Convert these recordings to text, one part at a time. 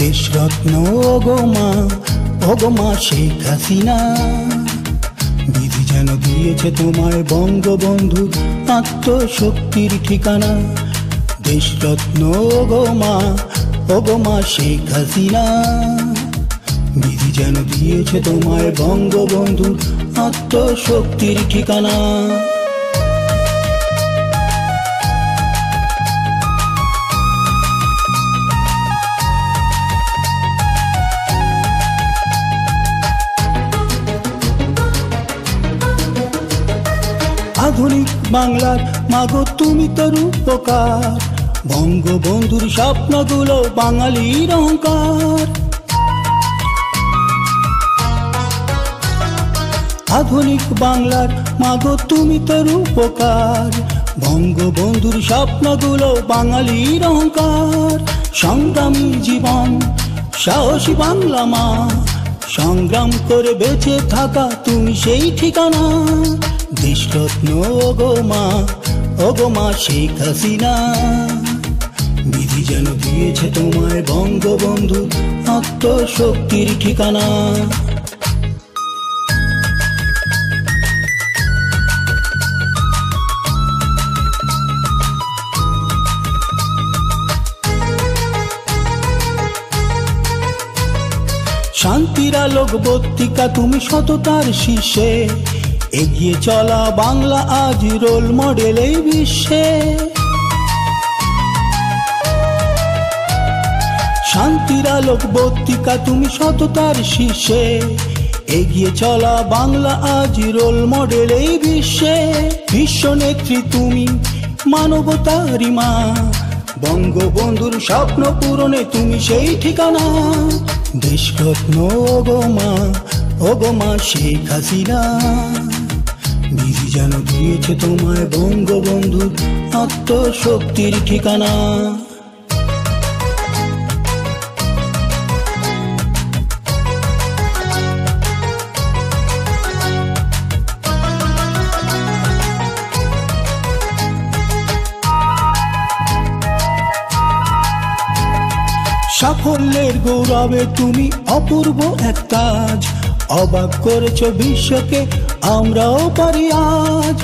দেশরত্ন ওগমা ওগমা শেখ হাসিনা। বিধি যেন দিয়েছে তোমায় বঙ্গবন্ধু, আত্মশক্তির ঠিকানা। দেশরত্ন ওগমা ওগমা শেখ হাসিনা। বিধি যেন দিয়েছে তোমায় বঙ্গবন্ধু, আত্মশক্তির ঠিকানা। আধুনিক বাংলার মাগো তুমি তো রূপকার। বঙ্গবন্ধুর স্বপ্নগুলো বাঙালির অহংকার। আধুনিক বাংলার মাগো তুমি তো রূপকার। বঙ্গবন্ধুর স্বপ্নগুলো বাঙালির অহংকার। সংগ্রামী জীবন, সাহসী বাংলা মা। সংগ্রাম করে বেঁচে থাকা তুমি সেই ঠিকানা। দেশরত্ন, ওগো মা ওগো মা শেখ হাসিনা। বিধি যেন দিয়েছে তোমায় বঙ্গবন্ধু, আত্মশক্তির ঠিকানা। শান্তির আলোক বত্তিকা তুমি সততার শীর্ষে। এগিয়ে চলা বাংলা আজ রোল মডেল এই বিশ্বে। শান্তির আলোক বত্তিকা তুমি সততার শীর্ষে। এগিয়ে চলা বাংলা আজ রোল মডেল এই বিশ্বে। বিশ্ব নেত্রী, তুমি মানবতারি মা বঙ্গবন্ধুর স্বপ্ন পূরণে তুমি সেই ঠিকানা। দেশরত্ন রত্ন ওগোমা ওগো সেই শেখ হাসিনা। বিধি যেন দিয়েছে তোমায় বঙ্গবন্ধুর আত্মশক্তির ঠিকানা। সাফল্যের গৌরবে তুমি অপূর্ব এক তাজ অবাক করেছ বিশ্বকে, আমরাও পারি আজ।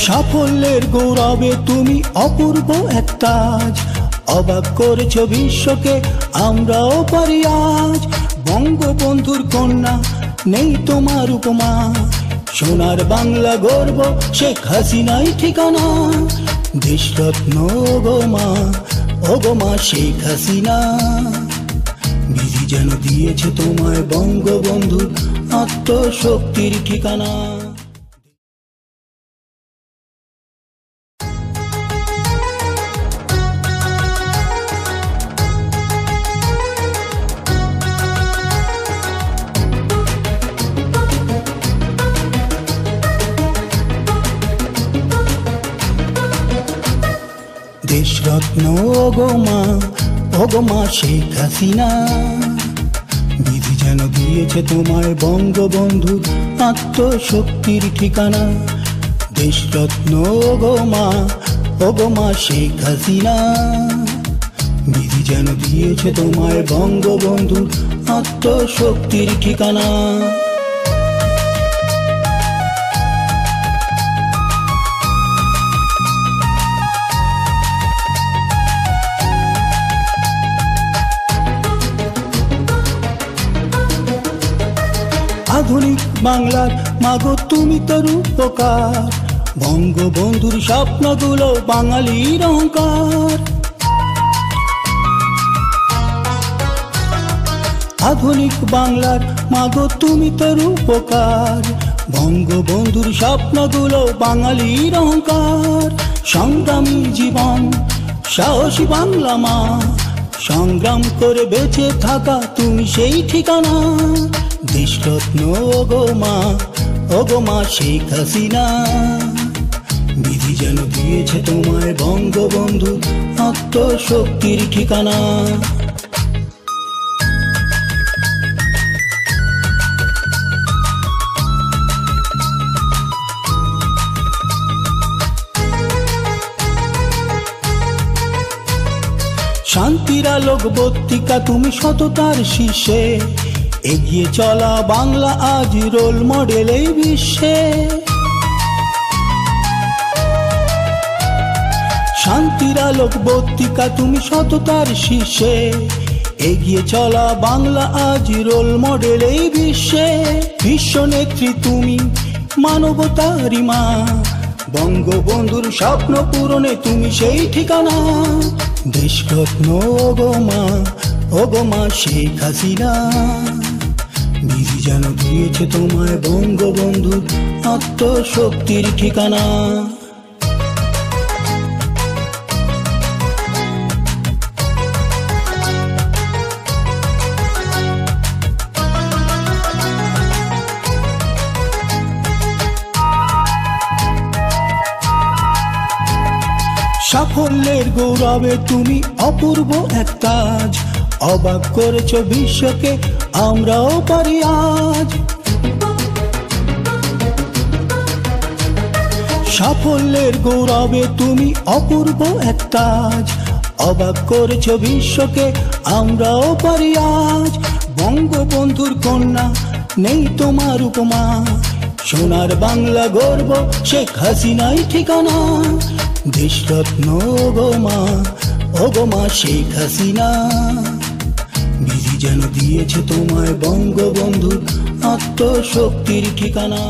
সাফল্যের গৌরবে তুমি অপূর্ব এক তাজ অবাক করেছ বিশ্বকে, আমরাও পারি আজ। বঙ্গবন্ধুর কন্যা, নেই তোমার উপমা। সোনার বাংলা গর্ব শেখ হাসিনাই ঠিকানা। দেশরত্ন অবমা মা, ও গো মা শেখ হাসিনা। বিধি যেন দিয়েছে তোমায় বঙ্গবন্ধুর আত্মশক্তির ঠিকানা। দেশরত্ন ওগমা ওগমা শেখ হাসিনা। বিধি যেন দিয়েছে তোমায় বঙ্গবন্ধু আত্মশক্তির ঠিকানা। দেশরত্ন ওগমা ওগমা শেখ হাসিনা। বিধি যেন দিয়েছে তোমায় বঙ্গবন্ধু আত্মশক্তির ঠিকানা। আধুনিক বাংলার, মাগো তুমি তো রূপকার। বঙ্গবন্ধুর স্বপ্নগুলো বাঙালির অহংকার। আধুনিক বাংলার, মাগো তুমি তো রূপকার। বঙ্গবন্ধুর স্বপ্নগুলো বাঙালির অহংকার। সংগ্রামী জীবন, সাহসী বাংলা মা। সংগ্রাম করে বেঁচে থাকা তুমি সেই ঠিকানা। দেশরত্ন ওগো মা ওগো মা শেখ হাসিনা। বিধি যেন দিয়েছে তোমায় বঙ্গবন্ধু, আত্মশক্তির ঠিকানা। শান্তির আলোক বত্তিকা তুমি সততার শীর্ষে। এগিয়ে চলা বাংলা আজ রোল মডেল এই বিশ্বে। শান্তির আলোক বত্তিকা তুমি সততার শীর্ষে। এগিয়ে চলা বাংলা আজ রোল মডেল এই বিশ্বে। বিশ্ব নেত্রী তুমি, মানবতারি মা। বঙ্গবন্ধুর স্বপ্ন পূরণে তুমি সেই ঠিকানা। দেশরত্ন ওগো মা ওগো মা শেখ হাসিনা। বিধি যেন দিয়েছে তোমায় বঙ্গবন্ধুর আত্মশক্তির ঠিকানা। সাফল্যের গৌরবে তুমি অপূর্ব এক তাজ অবাক করেছ বিশ্বকে, আমরাও পারি আজ। সাফল্যের গৌরবে তুমি অপূর্ব এক তাজ। অবাক করেছ বিশ্বকে, আমরাও পারি আজ। বঙ্গবন্ধুর কন্যা, নেই তোমার উপমা। সোনার বাংলা গর্ব, শেখ হাসিনাই ঠিকানা। দেশরত্ন গো মা, ও গো মা, শেখ হাসিনা। বিধি যেন দিয়েছে তোমায় বঙ্গবন্ধু আত্মশক্তির ঠিকানা।